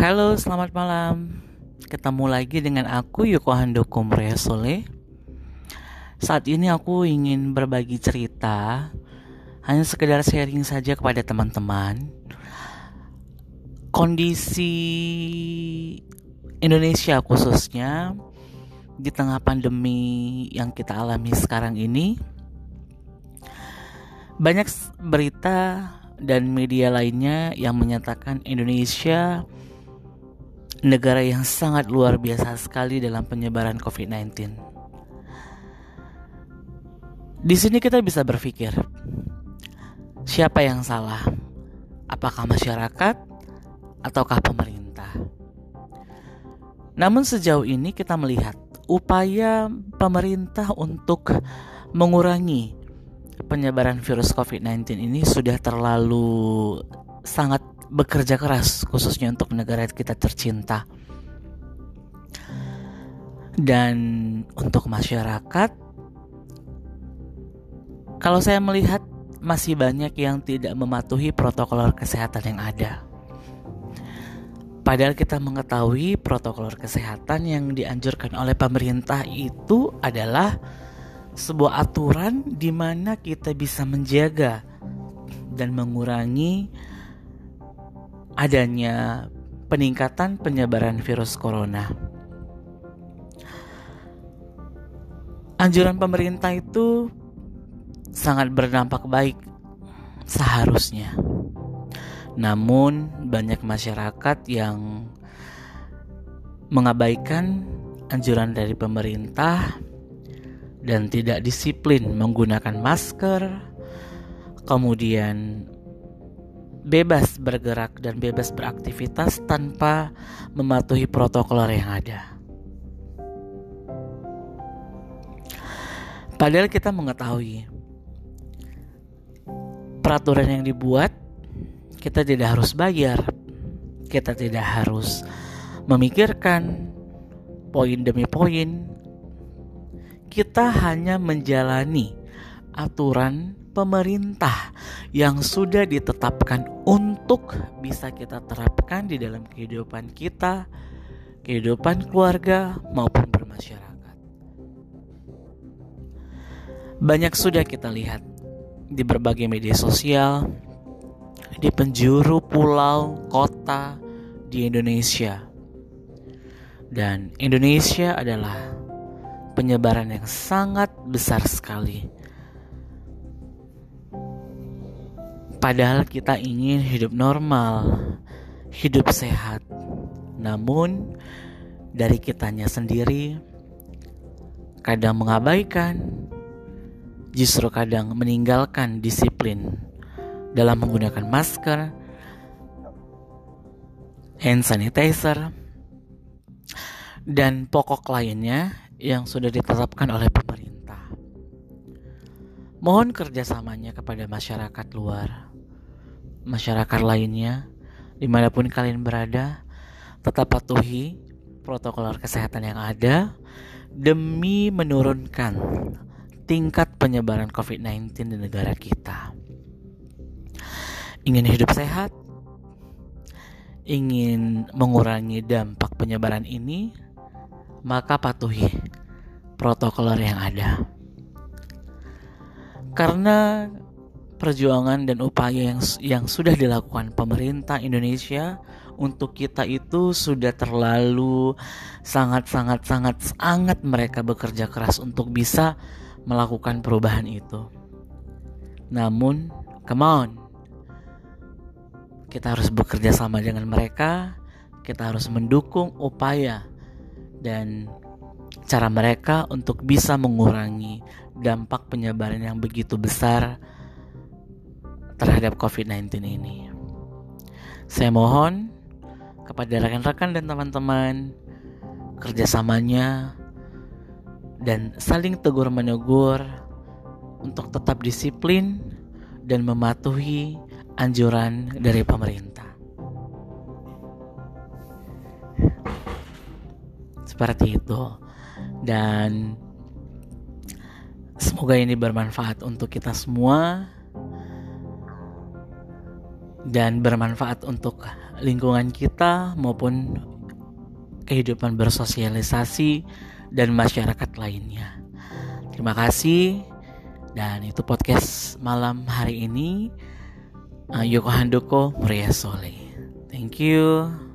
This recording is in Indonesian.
Halo, selamat malam. Ketemu lagi dengan aku Yoko Handoko Sole. Saat ini aku ingin berbagi cerita, hanya sekedar sharing saja kepada teman-teman. Kondisi Indonesia khususnya di tengah pandemi yang kita alami sekarang ini banyak berita dan media lainnya yang menyatakan Indonesia negara yang sangat luar biasa sekali dalam penyebaran COVID-19. Di sini kita bisa berpikir, siapa yang salah? Apakah masyarakat ataukah pemerintah? Namun sejauh ini kita melihat upaya pemerintah untuk mengurangi penyebaran virus COVID-19 ini sudah terlalu sangat bekerja keras khususnya untuk negara kita tercinta. Dan untuk masyarakat kalau saya melihat masih banyak yang tidak mematuhi protokol kesehatan yang ada. Padahal kita mengetahui protokol kesehatan yang dianjurkan oleh pemerintah itu adalah sebuah aturan di mana kita bisa menjaga dan mengurangi adanya peningkatan penyebaran virus corona. Anjuran pemerintah itu sangat berdampak baik seharusnya. Namun banyak masyarakat yang mengabaikan anjuran dari pemerintah dan tidak disiplin menggunakan masker, kemudian bebas bergerak dan bebas beraktivitas tanpa mematuhi protokol yang ada. Padahal kita mengetahui peraturan yang dibuat kita tidak harus bayar, kita tidak harus memikirkan poin demi poin. Kita hanya menjalani aturan pemerintah yang sudah ditetapkan untuk bisa kita terapkan di dalam kehidupan kita, kehidupan keluarga maupun bermasyarakat. Banyak sudah kita lihat di berbagai media sosial, di penjuru pulau, kota di Indonesia. Dan Indonesia adalah penyebaran yang sangat besar sekali Padahal kita ingin hidup normal, hidup sehat. Namun dari kitanya sendiri kadang mengabaikan, justru kadang meninggalkan disiplin dalam menggunakan masker, hand sanitizer, dan pokok lainnya yang sudah ditetapkan oleh pemerintah. Mohon kerjasamanya kepada masyarakat luar masyarakat lainnya, di mana pun kalian berada, tetap patuhi protokol kesehatan yang ada demi menurunkan tingkat penyebaran COVID-19 di negara kita. Ingin hidup sehat, ingin mengurangi dampak penyebaran ini, maka patuhi protokol yang ada. Karena perjuangan dan upaya yang yang sudah dilakukan pemerintah Indonesia untuk kita itu sudah terlalu sangat sangat sangat sangat mereka bekerja keras untuk bisa melakukan perubahan itu. Namun, come on. Kita harus bekerja sama dengan mereka, kita harus mendukung upaya dan cara mereka untuk bisa mengurangi dampak penyebaran yang begitu besar terhadap COVID-19 ini. Saya mohon kepada rekan-rekan dan teman-teman kerjasamanya dan saling tegur menegur untuk tetap disiplin dan mematuhi anjuran dari pemerintah. Seperti itu. Dan semoga ini bermanfaat untuk kita semua dan bermanfaat untuk lingkungan kita maupun kehidupan bersosialisasi dan masyarakat lainnya. Terima kasih dan itu podcast malam hari ini. Yoko Handoko Muria Sole. Thank you.